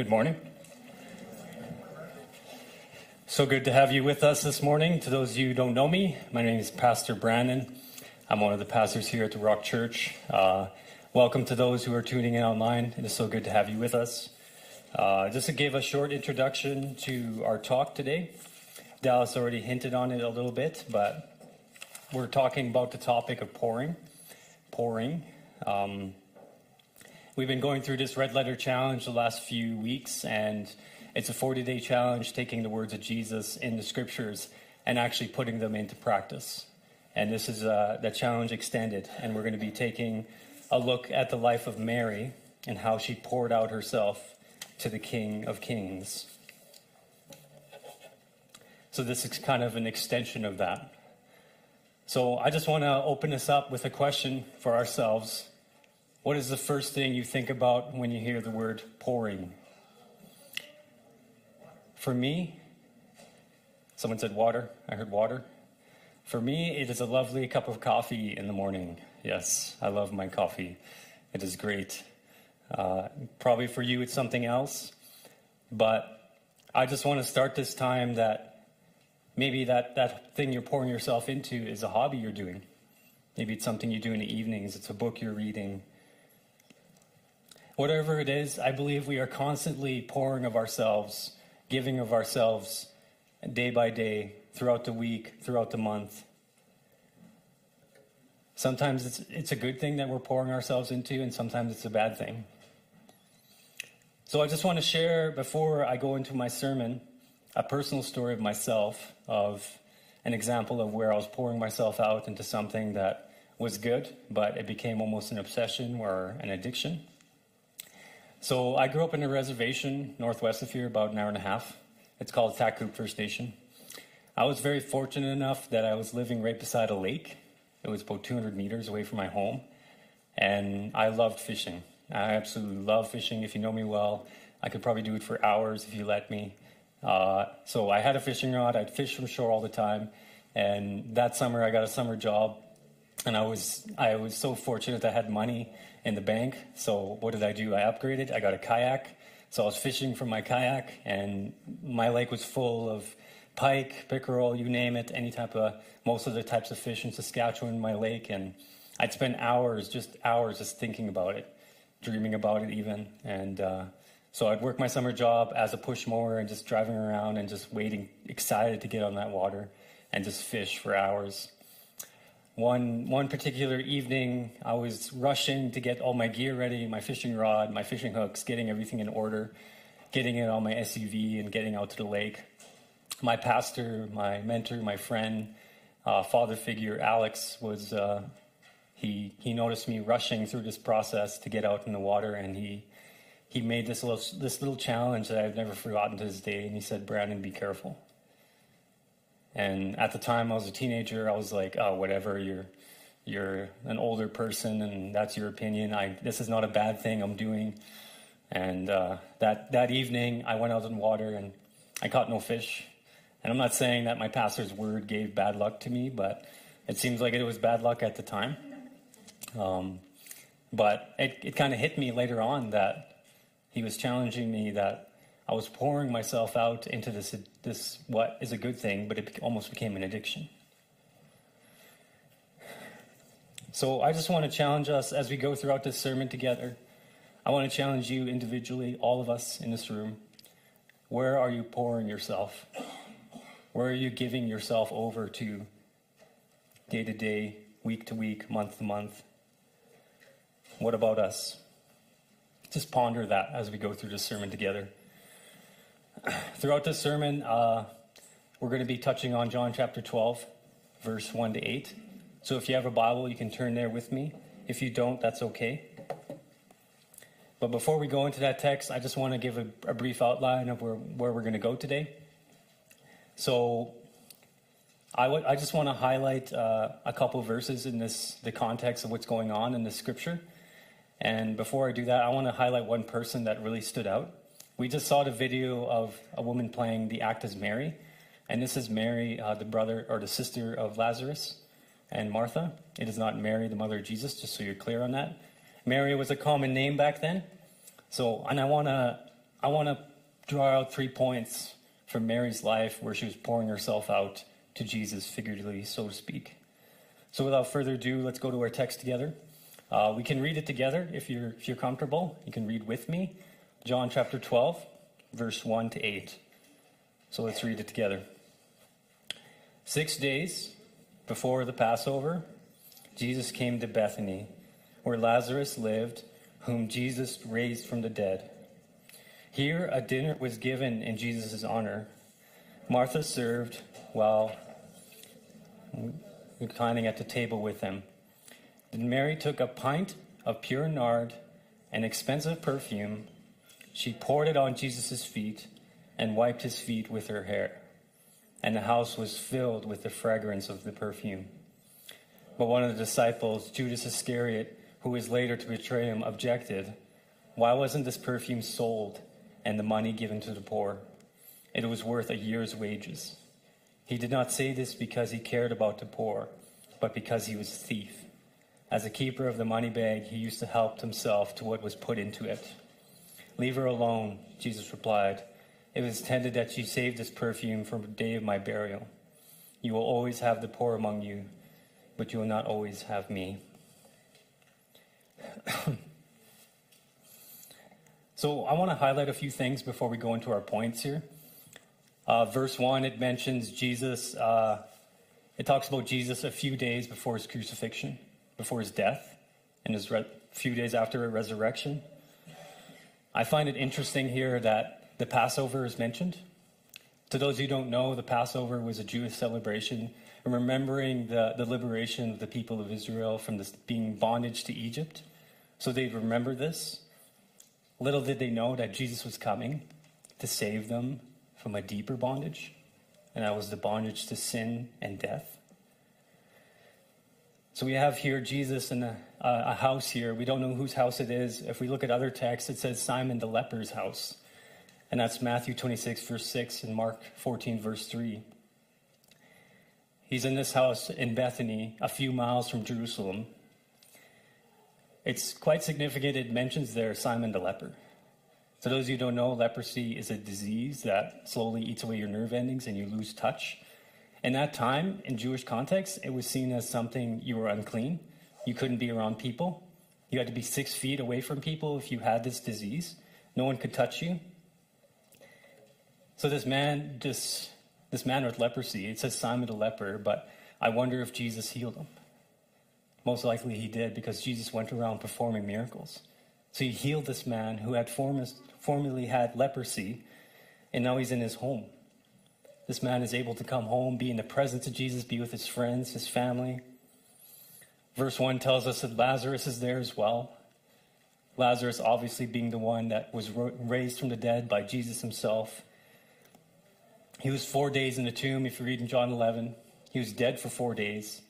Good morning. So good to have you with us this morning. To those of you who don't know me, my name is Pastor Brandon. I'm one of the pastors here at the Rock Church. Uh, welcome to those who are tuning in online. It is so good to have you with us. Uh, just to give a short introduction to our talk today. Dallas already hinted on it a little bit, but we're talking about the topic of pouring. Pouring. Um, we've been going through this red letter challenge the last few weeks, and it's a 40 day challenge taking the words of Jesus in the scriptures and actually putting them into practice. And this is uh, the challenge extended, and we're going to be taking a look at the life of Mary and how she poured out herself to the King of Kings. So, this is kind of an extension of that. So, I just want to open this up with a question for ourselves what is the first thing you think about when you hear the word pouring? For me, someone said water. I heard water. For me, it is a lovely cup of coffee in the morning. Yes, I love my coffee. It is great. Uh, probably for you, it's something else. But I just want to start this time that maybe that, that thing you're pouring yourself into is a hobby you're doing. Maybe it's something you do in the evenings, it's a book you're reading, Whatever it is, I believe we are constantly pouring of ourselves, giving of ourselves day by day, throughout the week, throughout the month. Sometimes it's, it's a good thing that we're pouring ourselves into, and sometimes it's a bad thing. So I just want to share, before I go into my sermon, a personal story of myself, of an example of where I was pouring myself out into something that was good, but it became almost an obsession or an addiction. So I grew up in a reservation northwest of here, about an hour and a half. It's called Ahtahkakoop First Nation. I was very fortunate enough that I was living right beside a lake. It was about 200 meters away from my home, and I loved fishing. I absolutely love fishing. If you know me well, I could probably do it for hours if you let me. Uh, so I had a fishing rod. I'd fish from shore all the time, and that summer I got a summer job, and I was I was so fortunate I had money in the bank. So what did I do? I upgraded. I got a kayak. So I was fishing from my kayak, and my lake was full of pike, pickerel, you name it, any type of most of the types of fish in Saskatchewan my lake, and I'd spend hours, just hours, just thinking about it, dreaming about it even, and uh, so I'd work my summer job as a push mower and just driving around and just waiting, excited to get on that water and just fish for hours. One, one particular evening, I was rushing to get all my gear ready my fishing rod, my fishing hooks, getting everything in order, getting it on my SUV, and getting out to the lake. My pastor, my mentor, my friend, uh, father figure, Alex, was. Uh, he, he noticed me rushing through this process to get out in the water, and he, he made this little, this little challenge that I've never forgotten to this day. And he said, Brandon, be careful. And at the time, I was a teenager. I was like, oh, whatever. You're you're an older person, and that's your opinion. I this is not a bad thing I'm doing. And uh, that that evening, I went out in water and I caught no fish. And I'm not saying that my pastor's word gave bad luck to me, but it seems like it was bad luck at the time. Um, but it, it kind of hit me later on that he was challenging me that I was pouring myself out into this, this what is a good thing, but it almost became an addiction. So I just want to challenge us as we go throughout this sermon together. I want to challenge you individually, all of us in this room. Where are you pouring yourself? Where are you giving yourself over to day to day, week to week, month to month? What about us? Just ponder that as we go through this sermon together. Throughout this sermon, uh, we're going to be touching on John chapter 12, verse 1 to 8. So if you have a Bible, you can turn there with me. If you don't, that's okay. But before we go into that text, I just want to give a, a brief outline of where, where we're going to go today. So I, w- I just want to highlight uh, a couple verses in this the context of what's going on in the scripture. And before I do that, I want to highlight one person that really stood out. We just saw the video of a woman playing the act as Mary, and this is Mary, uh, the brother or the sister of Lazarus and Martha. It is not Mary, the mother of Jesus, just so you're clear on that. Mary was a common name back then. So, and I want to I want to draw out three points from Mary's life where she was pouring herself out to Jesus, figuratively, so to speak. So, without further ado, let's go to our text together. Uh, we can read it together if you're, if you're comfortable. You can read with me. John chapter 12, verse 1 to 8. So, let's read it together. Six days before the Passover, Jesus came to Bethany, where Lazarus lived, whom Jesus raised from the dead. Here, a dinner was given in Jesus' honor. Martha served while reclining at the table with him. Then Mary took a pint of pure nard, an expensive perfume. She poured it on Jesus' feet and wiped his feet with her hair. And the house was filled with the fragrance of the perfume. But one of the disciples, Judas Iscariot, who was later to betray him, objected, Why wasn't this perfume sold and the money given to the poor? It was worth a year's wages. He did not say this because he cared about the poor, but because he was a thief. As a keeper of the money bag, he used to help himself to what was put into it. Leave her alone, Jesus replied. It was intended that she save this perfume for the day of my burial. You will always have the poor among you, but you will not always have me. so, I want to highlight a few things before we go into our points here. Uh, verse 1, it mentions Jesus, uh, it talks about Jesus a few days before his crucifixion, before his death, and his re- few days after his resurrection. I find it interesting here that the Passover is mentioned. To those who don't know, the Passover was a Jewish celebration remembering the, the liberation of the people of Israel from this being bondage to Egypt. So they remember this. Little did they know that Jesus was coming to save them from a deeper bondage, and that was the bondage to sin and death. So we have here Jesus in a, a, house here. We don't know whose house it is. If we look at other texts, it says Simon the leper's house. And that's Matthew 26, verse 6, and Mark 14, verse 3. He's in this house in Bethany, a few miles from Jerusalem. It's quite significant. It mentions there Simon the leper. For those who don't know, leprosy is a disease that slowly eats away your nerve endings and you lose touch. In that time, in Jewish context, it was seen as something you were unclean. You couldn't be around people. You had to be six feet away from people if you had this disease. No one could touch you. So this man, this, this man with leprosy, it says Simon the leper, but I wonder if Jesus healed him. Most likely he did because Jesus went around performing miracles. So he healed this man who had formerly had leprosy, and now he's in his home. This man is able to come home, be in the presence of Jesus, be with his friends, his family. Verse 1 tells us that Lazarus is there as well. Lazarus, obviously, being the one that was raised from the dead by Jesus himself. He was four days in the tomb, if you read in John 11. He was dead for four days.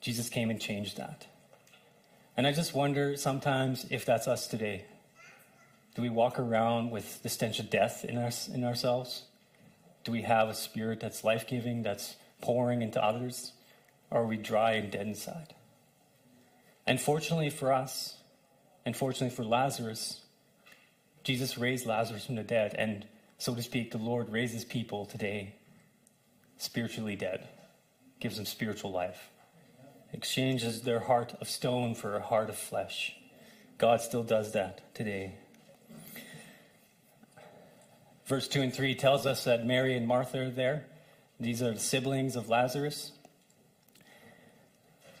Jesus came and changed that. And I just wonder sometimes if that's us today. Do we walk around with the stench of death in, us, in ourselves? Do we have a spirit that's life giving, that's pouring into others? Or are we dry and dead inside? And fortunately for us, and fortunately for Lazarus, Jesus raised Lazarus from the dead, and so to speak, the Lord raises people today spiritually dead, gives them spiritual life exchanges their heart of stone for a heart of flesh. God still does that today. Verse 2 and 3 tells us that Mary and Martha are there. These are the siblings of Lazarus.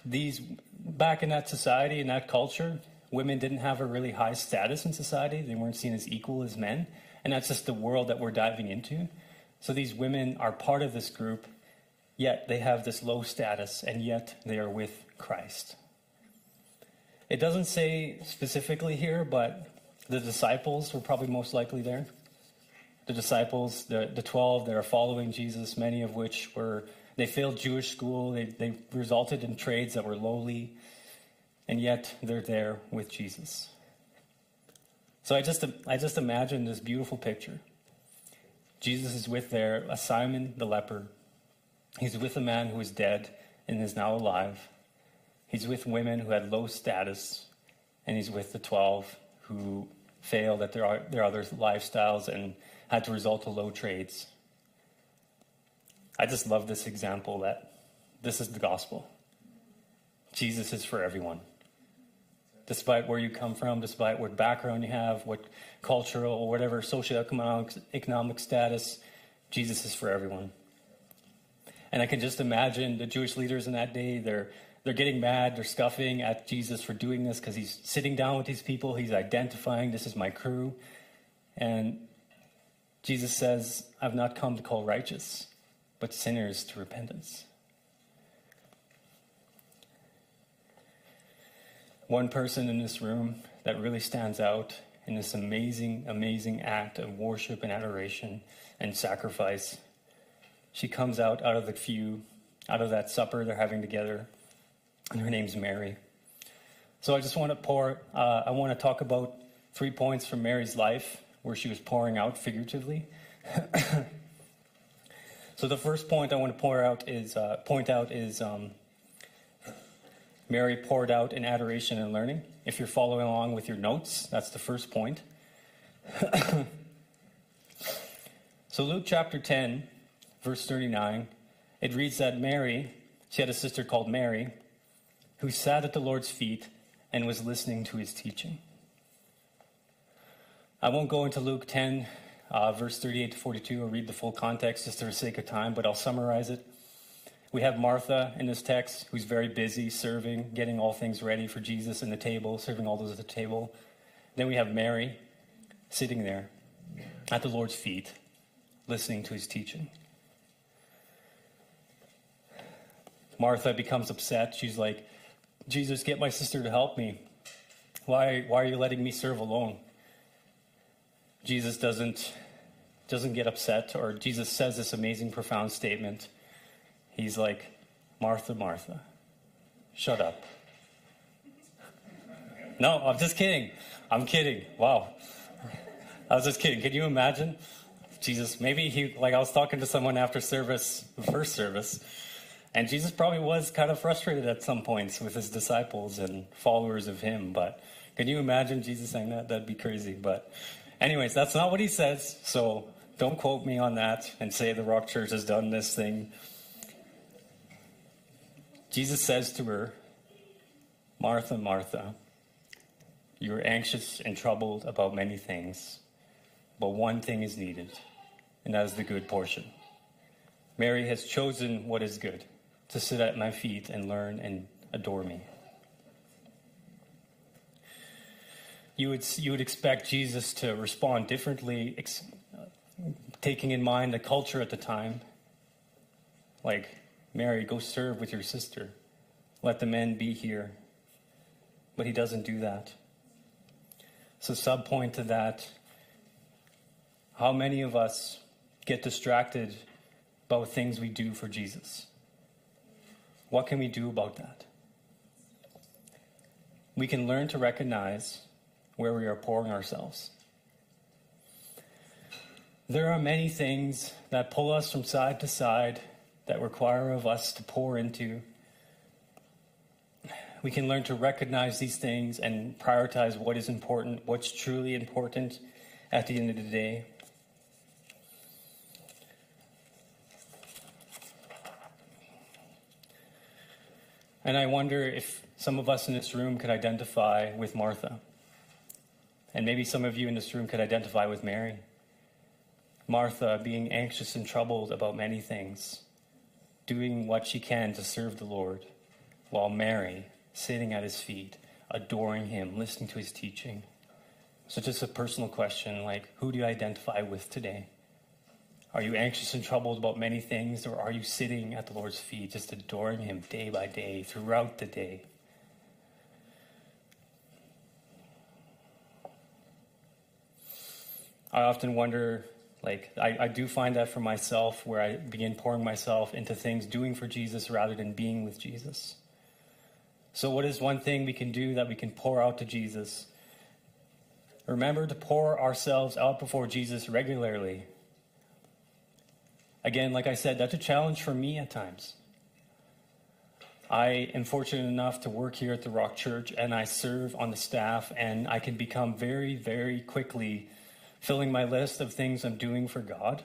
These, back in that society, in that culture, women didn't have a really high status in society. They weren't seen as equal as men. And that's just the world that we're diving into. So these women are part of this group yet they have this low status, and yet they are with Christ. It doesn't say specifically here, but the disciples were probably most likely there. The disciples, the, the 12 that are following Jesus, many of which were, they failed Jewish school, they, they resulted in trades that were lowly, and yet they're there with Jesus. So I just, I just imagine this beautiful picture. Jesus is with there, a uh, Simon the leper, He's with a man who is dead and is now alive. He's with women who had low status, and he's with the 12 who failed at their, their other lifestyles and had to resort to low trades. I just love this example that this is the gospel. Jesus is for everyone. Despite where you come from, despite what background you have, what cultural or whatever socioeconomic economic status, Jesus is for everyone. And I can just imagine the Jewish leaders in that day, they're they're getting mad, they're scuffing at Jesus for doing this because he's sitting down with these people, he's identifying this is my crew. And Jesus says, I've not come to call righteous, but sinners to repentance. One person in this room that really stands out in this amazing, amazing act of worship and adoration and sacrifice. She comes out out of the few, out of that supper they're having together, and her name's Mary. So I just want to pour, uh, I want to talk about three points from Mary's life where she was pouring out figuratively. so the first point I want to pour out is uh, point out is um, Mary poured out in adoration and learning. If you're following along with your notes, that's the first point. so Luke chapter 10, verse 39, it reads that Mary, she had a sister called Mary, who sat at the Lord's feet and was listening to his teaching. I won't go into Luke 10, uh, verse 38 to 42, I'll read the full context just for the sake of time, but I'll summarize it. We have Martha in this text, who's very busy serving, getting all things ready for Jesus in the table, serving all those at the table. Then we have Mary sitting there at the Lord's feet, listening to his teaching. Martha becomes upset. She's like, Jesus, get my sister to help me. Why, why are you letting me serve alone? Jesus doesn't, doesn't get upset, or Jesus says this amazing, profound statement. He's like, Martha, Martha, shut up. No, I'm just kidding. I'm kidding. Wow. I was just kidding. Can you imagine? Jesus, maybe he, like I was talking to someone after service, first service, and Jesus probably was kind of frustrated at some points with his disciples and followers of him. But can you imagine Jesus saying that? That'd be crazy. But Anyways, that's not what he says, so don't quote me on that and say the Rock Church has done this thing. Jesus says to her, Martha, Martha, you are anxious and troubled about many things, but one thing is needed, and that is the good portion. Mary has chosen what is good, to sit at my feet and learn and adore me. You would you would expect Jesus to respond differently, ex- uh, taking in mind the culture at the time. Like, Mary, go serve with your sister. Let the men be here. But he doesn't do that. So, sub point to that how many of us get distracted about things we do for Jesus? What can we do about that? We can learn to recognize where we are pouring ourselves. There are many things that pull us from side to side that require of us to pour into. We can learn to recognize these things and prioritize what is important, what's truly important at the end of the day. And I wonder if some of us in this room could identify with Martha. And maybe some of you in this room could identify with Mary. Martha being anxious and troubled about many things, doing what she can to serve the Lord, while Mary sitting at his feet, adoring him, listening to his teaching. So, just a personal question like, who do you identify with today? Are you anxious and troubled about many things, or are you sitting at the Lord's feet, just adoring him day by day, throughout the day? I often wonder, like, I, I do find that for myself where I begin pouring myself into things doing for Jesus rather than being with Jesus. So, what is one thing we can do that we can pour out to Jesus? Remember to pour ourselves out before Jesus regularly. Again, like I said, that's a challenge for me at times. I am fortunate enough to work here at the Rock Church and I serve on the staff, and I can become very, very quickly filling my list of things I'm doing for God,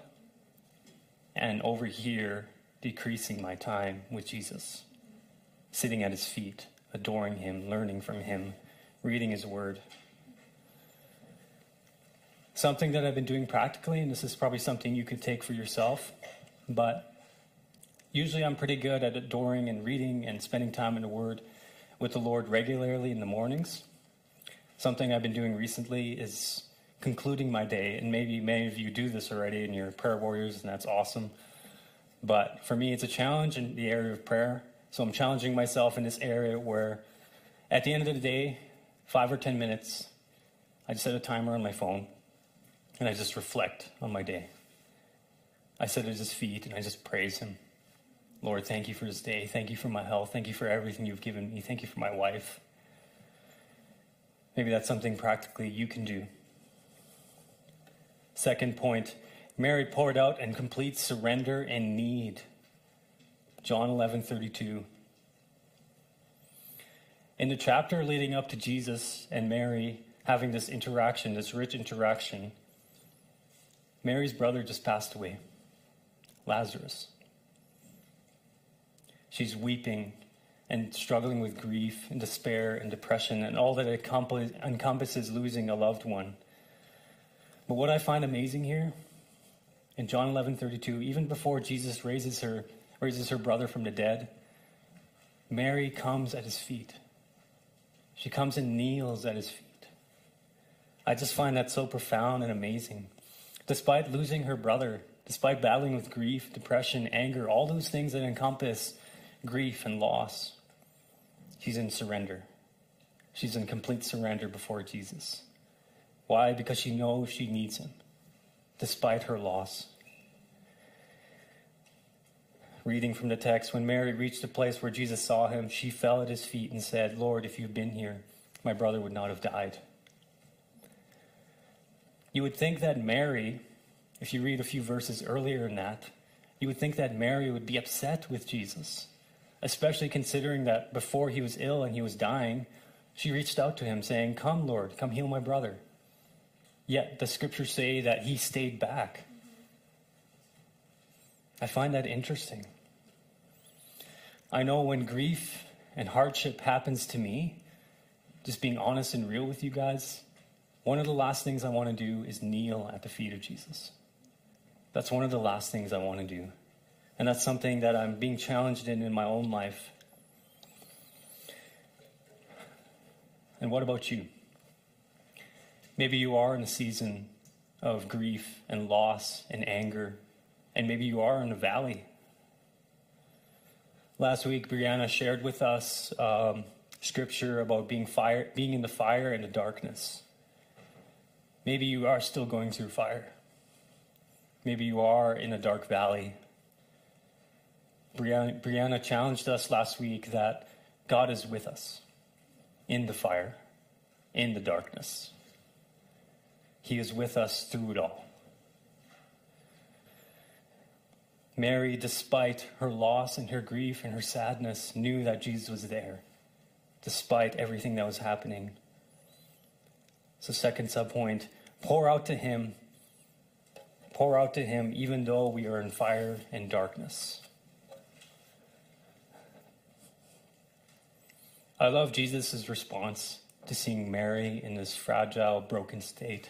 and over here, decreasing my time with Jesus, sitting at his feet, adoring him, learning from him, reading his word. Something that I've been doing practically, and this is probably something you could take for yourself, but Usually, I'm pretty good at adoring and reading and spending time in the Word with the Lord regularly in the mornings. Something I've been doing recently is concluding my day, and maybe many of you do this already in your prayer warriors, and that's awesome. But for me, it's a challenge in the area of prayer. So I'm challenging myself in this area where, at the end of the day, five or 10 minutes, I just set a timer on my phone and I just reflect on my day. I sit at his feet and I just praise him. Lord, thank you for this day. Thank you for my health. Thank you for everything you've given me. Thank you for my wife. Maybe that's something practically you can do. Second point Mary poured out in complete surrender and need. John 11 32. In the chapter leading up to Jesus and Mary having this interaction, this rich interaction, Mary's brother just passed away, Lazarus. She's weeping and struggling with grief and despair and depression and all that encompasses losing a loved one. But what I find amazing here in John 11:32, even before Jesus raises her raises her brother from the dead, Mary comes at his feet. She comes and kneels at his feet. I just find that so profound and amazing. Despite losing her brother, despite battling with grief, depression, anger, all those things that encompass grief and loss, she's in surrender. She's in complete surrender before Jesus. Why? Because she knows she needs him, despite her loss. Reading from the text, when Mary reached the place where Jesus saw him, she fell at his feet and said, Lord, if you'd been here, my brother would not have died. You would think that Mary, if you read a few verses earlier in that, you would think that Mary would be upset with Jesus especially considering that before he was ill and he was dying, she reached out to him saying, Come, Lord, come heal my brother. Yet the scriptures say that he stayed back. I find that interesting. I know when grief and hardship happens to me, just being honest and real with you guys, one of the last things I want to do is kneel at the feet of Jesus. That's one of the last things I want to do. And that's something that I'm being challenged in in my own life. And what about you? Maybe you are in a season of grief and loss and anger, and maybe you are in a valley. Last week, Brianna shared with us um, scripture about being fire, being in the fire and the darkness. Maybe you are still going through fire. Maybe you are in a dark valley Brianna, Brianna challenged us last week that God is with us in the fire, in the darkness. He is with us through it all. Mary, despite her loss and her grief and her sadness, knew that Jesus was there, despite everything that was happening. So, second subpoint pour out to him, pour out to him, even though we are in fire and darkness. I love Jesus' response to seeing Mary in this fragile, broken state.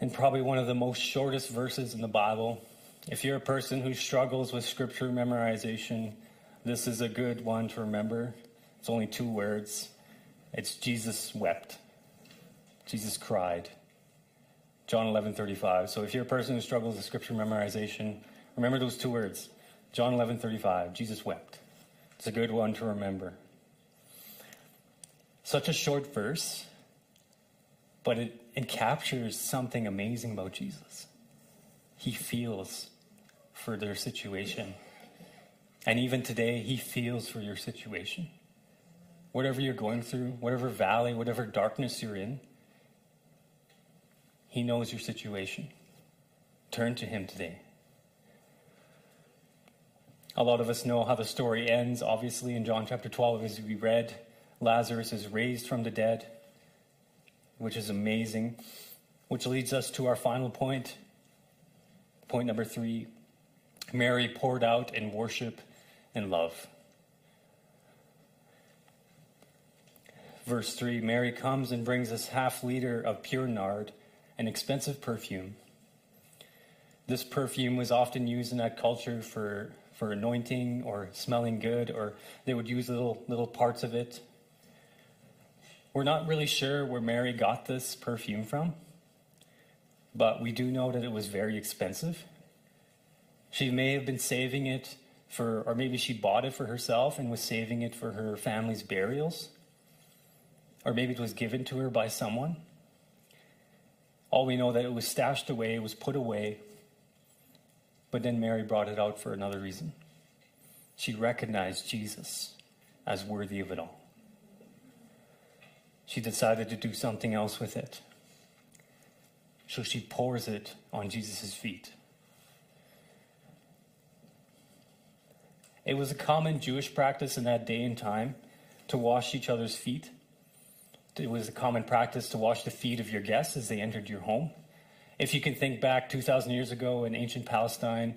And probably one of the most shortest verses in the Bible. If you're a person who struggles with scripture memorization, this is a good one to remember. It's only two words. It's Jesus wept. Jesus cried. John 11:35. So if you're a person who struggles with scripture memorization, remember those two words. John 11:35. Jesus wept. It's a good one to remember. Such a short verse, but it, it captures something amazing about Jesus. He feels for their situation. And even today, He feels for your situation. Whatever you're going through, whatever valley, whatever darkness you're in, He knows your situation. Turn to Him today. A lot of us know how the story ends, obviously, in John chapter 12, as we read. Lazarus is raised from the dead, which is amazing, which leads us to our final point. Point number three Mary poured out in worship and love. Verse 3 Mary comes and brings us half liter of pure nard, an expensive perfume. This perfume was often used in that culture for, for anointing or smelling good, or they would use little, little parts of it. We're not really sure where Mary got this perfume from, but we do know that it was very expensive. She may have been saving it for, or maybe she bought it for herself and was saving it for her family's burials or maybe it was given to her by someone. All we know that it was stashed away, it was put away, but then Mary brought it out for another reason. She recognized Jesus as worthy of it all. She decided to do something else with it. So she pours it on Jesus' feet. It was a common Jewish practice in that day and time to wash each other's feet it was a common practice to wash the feet of your guests as they entered your home. If you can think back 2,000 years ago in ancient Palestine,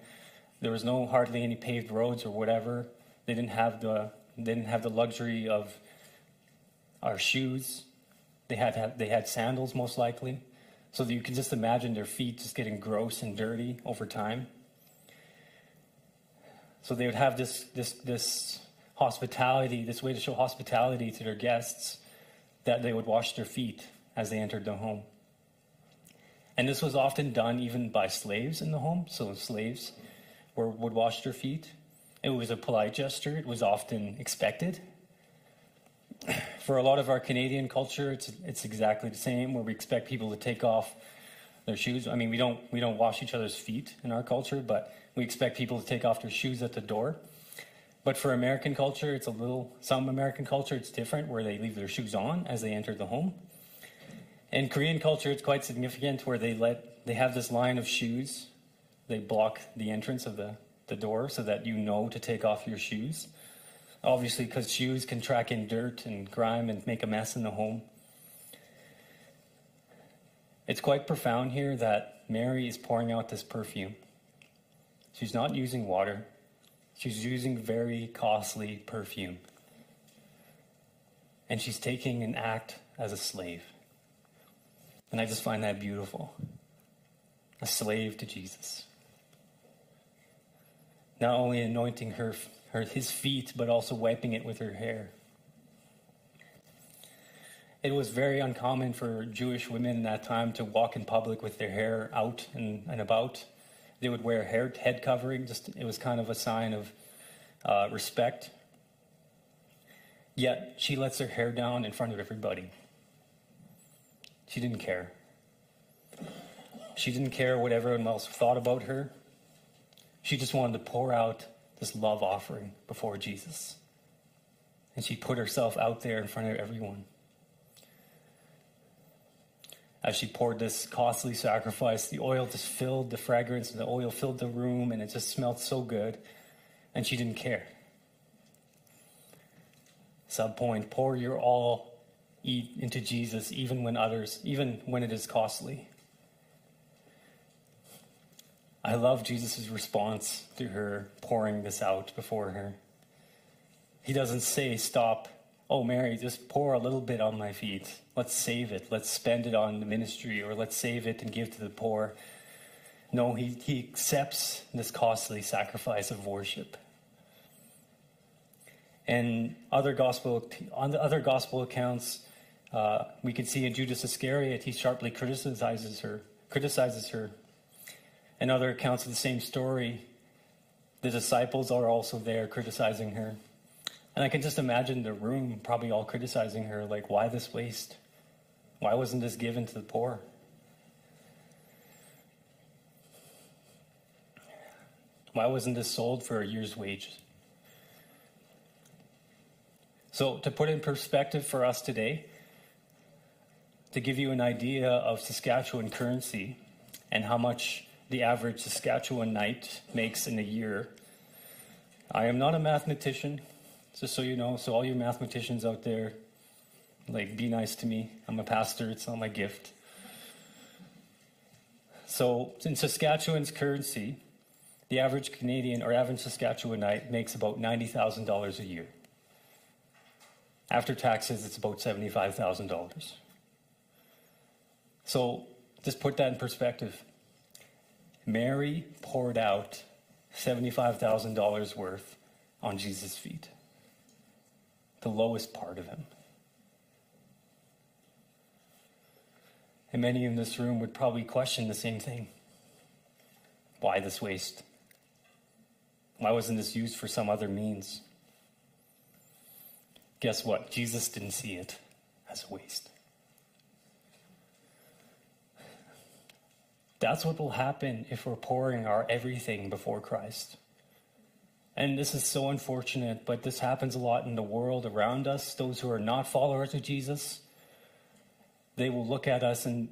there was no hardly any paved roads or whatever. They didn't have the they didn't have the luxury of our shoes. They had they had sandals most likely, so that you can just imagine their feet just getting gross and dirty over time. So they would have this this this hospitality, this way to show hospitality to their guests that they would wash their feet as they entered the home. And this was often done even by slaves in the home, so slaves were, would wash their feet. It was a polite gesture, it was often expected. For a lot of our Canadian culture, it's, it's exactly the same, where we expect people to take off their shoes. I mean, we don't, we don't wash each other's feet in our culture, but we expect people to take off their shoes at the door. But for American culture, it's a little, some American culture, it's different where they leave their shoes on as they enter the home. In Korean culture, it's quite significant where they let, they have this line of shoes. They block the entrance of the, the door so that you know to take off your shoes. Obviously, because shoes can track in dirt and grime and make a mess in the home. It's quite profound here that Mary is pouring out this perfume. She's not using water. She's using very costly perfume. And she's taking an act as a slave. And I just find that beautiful. A slave to Jesus. Not only anointing her, her his feet, but also wiping it with her hair. It was very uncommon for Jewish women in that time to walk in public with their hair out and, and about. They would wear hair head covering. Just it was kind of a sign of uh, respect. Yet she lets her hair down in front of everybody. She didn't care. She didn't care what everyone else thought about her. She just wanted to pour out this love offering before Jesus. And she put herself out there in front of everyone as she poured this costly sacrifice, the oil just filled the fragrance and the oil filled the room and it just smelled so good. And she didn't care. Sub point pour your all into Jesus, even when others, even when it is costly. I love Jesus' response to her pouring this out before her. He doesn't say, Stop, oh, Mary, just pour a little bit on my feet. Let's save it. Let's spend it on the ministry, or let's save it and give to the poor. No, he, he accepts this costly sacrifice of worship. And other gospel, on the other gospel accounts, uh, we can see in Judas Iscariot, he sharply criticizes her, criticizes her. In other accounts of the same story, the disciples are also there criticizing her. And I can just imagine the room probably all criticizing her, like, why this waste? Why wasn't this given to the poor? Why wasn't this sold for a year's wage? So, to put in perspective for us today, to give you an idea of Saskatchewan currency and how much the average Saskatchewanite makes in a year, I am not a mathematician, just so you know. So, all you mathematicians out there, like, be nice to me. I'm a pastor, it's not my gift. So, in Saskatchewan's currency, the average Canadian or average Saskatchewanite makes about $90,000 a year. After taxes, it's about $75,000. So, just put that in perspective. Mary poured out $75,000 worth on Jesus' feet, the lowest part of him. And many in this room would probably question the same thing. Why this waste? Why wasn't this used for some other means? Guess what? Jesus didn't see it as a waste. That's what will happen if we're pouring our everything before Christ. And this is so unfortunate, but this happens a lot in the world around us. Those who are not followers of Jesus, they will look at us and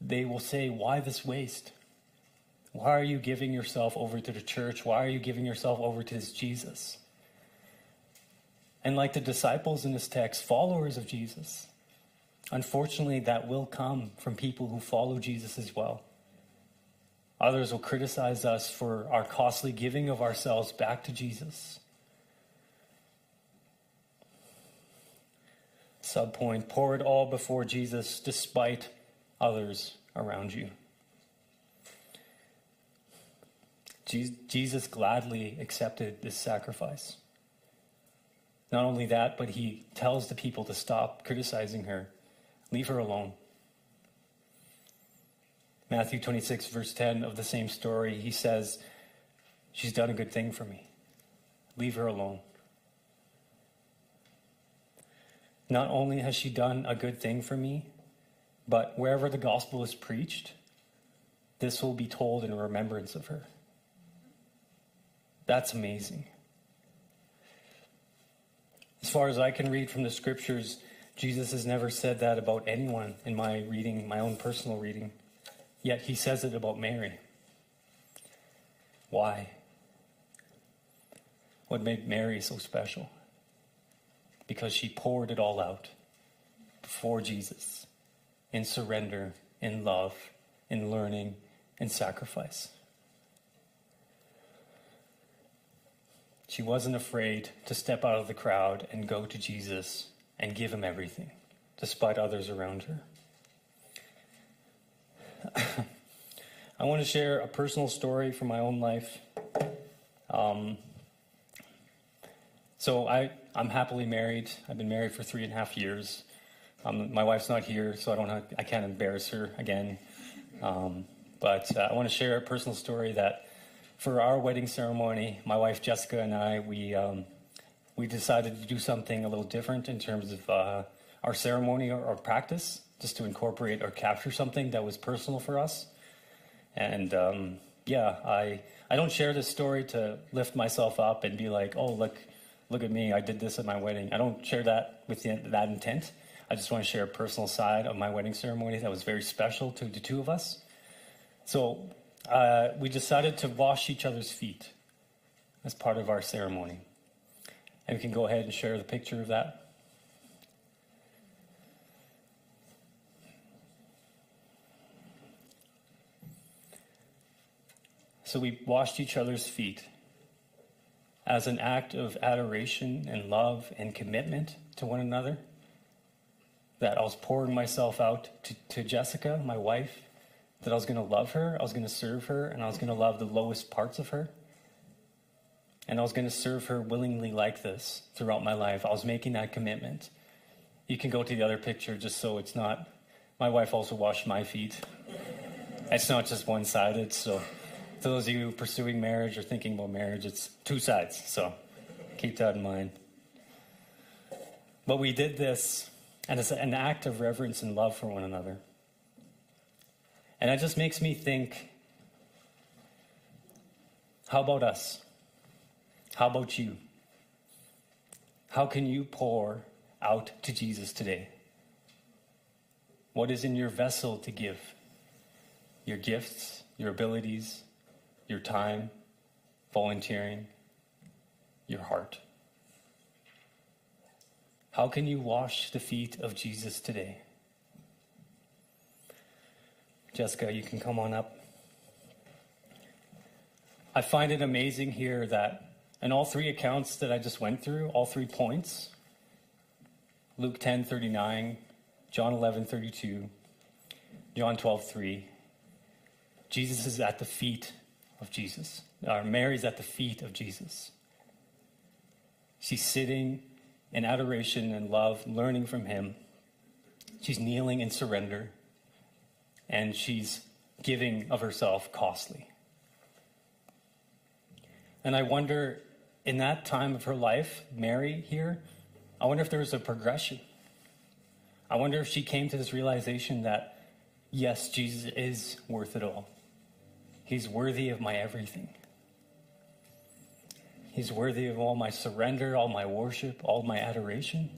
they will say, Why this waste? Why are you giving yourself over to the church? Why are you giving yourself over to this Jesus? And like the disciples in this text, followers of Jesus, unfortunately, that will come from people who follow Jesus as well. Others will criticize us for our costly giving of ourselves back to Jesus. Subpoint pour it all before Jesus despite others around you. Jesus gladly accepted this sacrifice. Not only that, but he tells the people to stop criticizing her, leave her alone. Matthew 26, verse 10 of the same story, he says, She's done a good thing for me. Leave her alone. Not only has she done a good thing for me, but wherever the gospel is preached, this will be told in remembrance of her. That's amazing. As far as I can read from the scriptures, Jesus has never said that about anyone in my reading, my own personal reading. Yet he says it about Mary. Why? What made Mary so special? Because she poured it all out before Jesus in surrender, in love, in learning, in sacrifice. She wasn't afraid to step out of the crowd and go to Jesus and give him everything, despite others around her. I want to share a personal story from my own life. Um, so I, I'm happily married. I've been married for three and a half years. Um, my wife's not here, so I don't have, I can't embarrass her again. Um, but uh, I want to share a personal story that for our wedding ceremony, my wife Jessica and I, we um, we decided to do something a little different in terms of uh, our ceremony or, or practice just to incorporate or capture something that was personal for us. And um, yeah, I I don't share this story to lift myself up and be like, oh look, look at me, I did this at my wedding. I don't share that with the, that intent. I just want to share a personal side of my wedding ceremony that was very special to the two of us. So uh, we decided to wash each other's feet as part of our ceremony. And we can go ahead and share the picture of that. So we washed each other's feet as an act of adoration and love and commitment to one another. That I was pouring myself out to, to Jessica, my wife, that I was going to love her, I was going to serve her, and I was going to love the lowest parts of her. And I was going to serve her willingly like this throughout my life. I was making that commitment. You can go to the other picture just so it's not. My wife also washed my feet. It's not just one sided, so to those of you pursuing marriage or thinking about marriage, it's two sides. So keep that in mind. But we did this, and it's an act of reverence and love for one another. And that just makes me think how about us? How about you? How can you pour out to Jesus today? What is in your vessel to give? Your gifts, your abilities, your time, volunteering, your heart? How can you wash the feet of Jesus today? Jessica, you can come on up. I find it amazing here that in all three accounts that I just went through, all three points, Luke 10 39, John 11 32, John 12 3, Jesus is at the feet of Jesus. Or Mary's at the feet of Jesus. She's sitting in adoration and love, learning from him. She's kneeling in surrender, and she's giving of herself costly. And I wonder, in that time of her life, Mary here, I wonder if there was a progression. I wonder if she came to this realization that, yes, Jesus is worth it all. He's worthy of my everything. He's worthy of all my surrender, all my worship, all my adoration.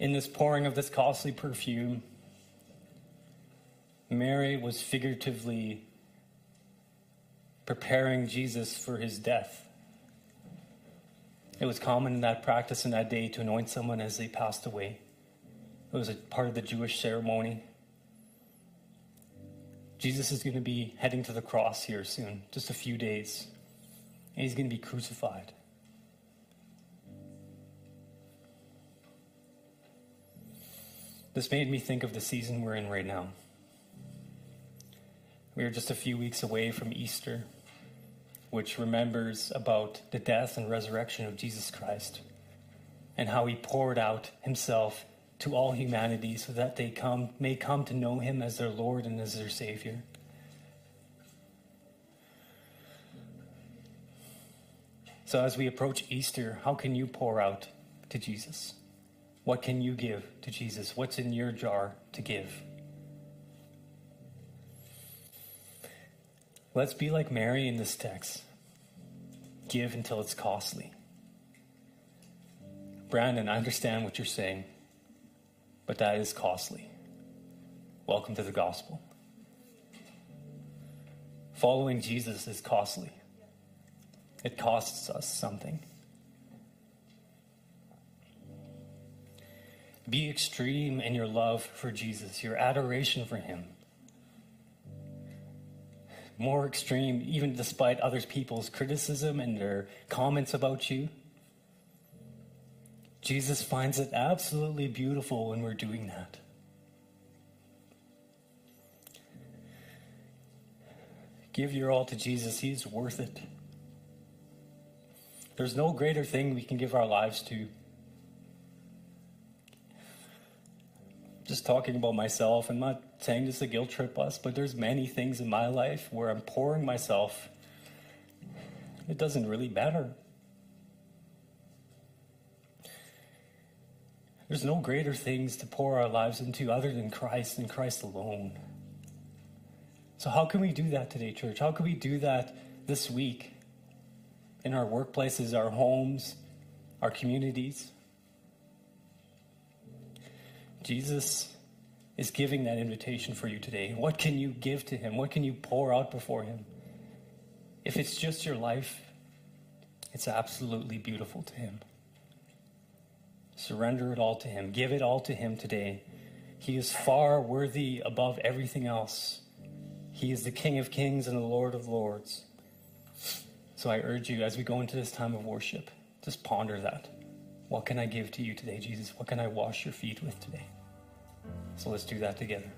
In this pouring of this costly perfume, Mary was figuratively preparing Jesus for his death. It was common in that practice in that day to anoint someone as they passed away. It was a part of the Jewish ceremony. Jesus is going to be heading to the cross here soon, just a few days, and he's going to be crucified. This made me think of the season we're in right now. We are just a few weeks away from Easter, which remembers about the death and resurrection of Jesus Christ and how he poured out himself to all humanity so that they come, may come to know him as their Lord and as their Savior. So, as we approach Easter, how can you pour out to Jesus? What can you give to Jesus? What's in your jar to give? Let's be like Mary in this text. Give until it's costly. Brandon, I understand what you're saying but that is costly. Welcome to the gospel. Following Jesus is costly, it costs us something. Be extreme in your love for Jesus, your adoration for him. More extreme, even despite other people's criticism and their comments about you. Jesus finds it absolutely beautiful when we're doing that. Give your all to Jesus, He's worth it. There's no greater thing we can give our lives to. Just talking about myself, I'm not saying this to guilt trip us, but there's many things in my life where I'm pouring myself. It doesn't really matter. There's no greater things to pour our lives into other than Christ and Christ alone. So, how can we do that today, church? How can we do that this week in our workplaces, our homes, our communities? Jesus is giving that invitation for you today. What can you give to Him? What can you pour out before Him? If it's just your life, it's absolutely beautiful to Him. Surrender it all to Him. Give it all to Him today. He is far worthy above everything else. He is the King of kings and the Lord of lords. So I urge you, as we go into this time of worship, just ponder that. What can I give to you today, Jesus? What can I wash your feet with today? So let's do that together.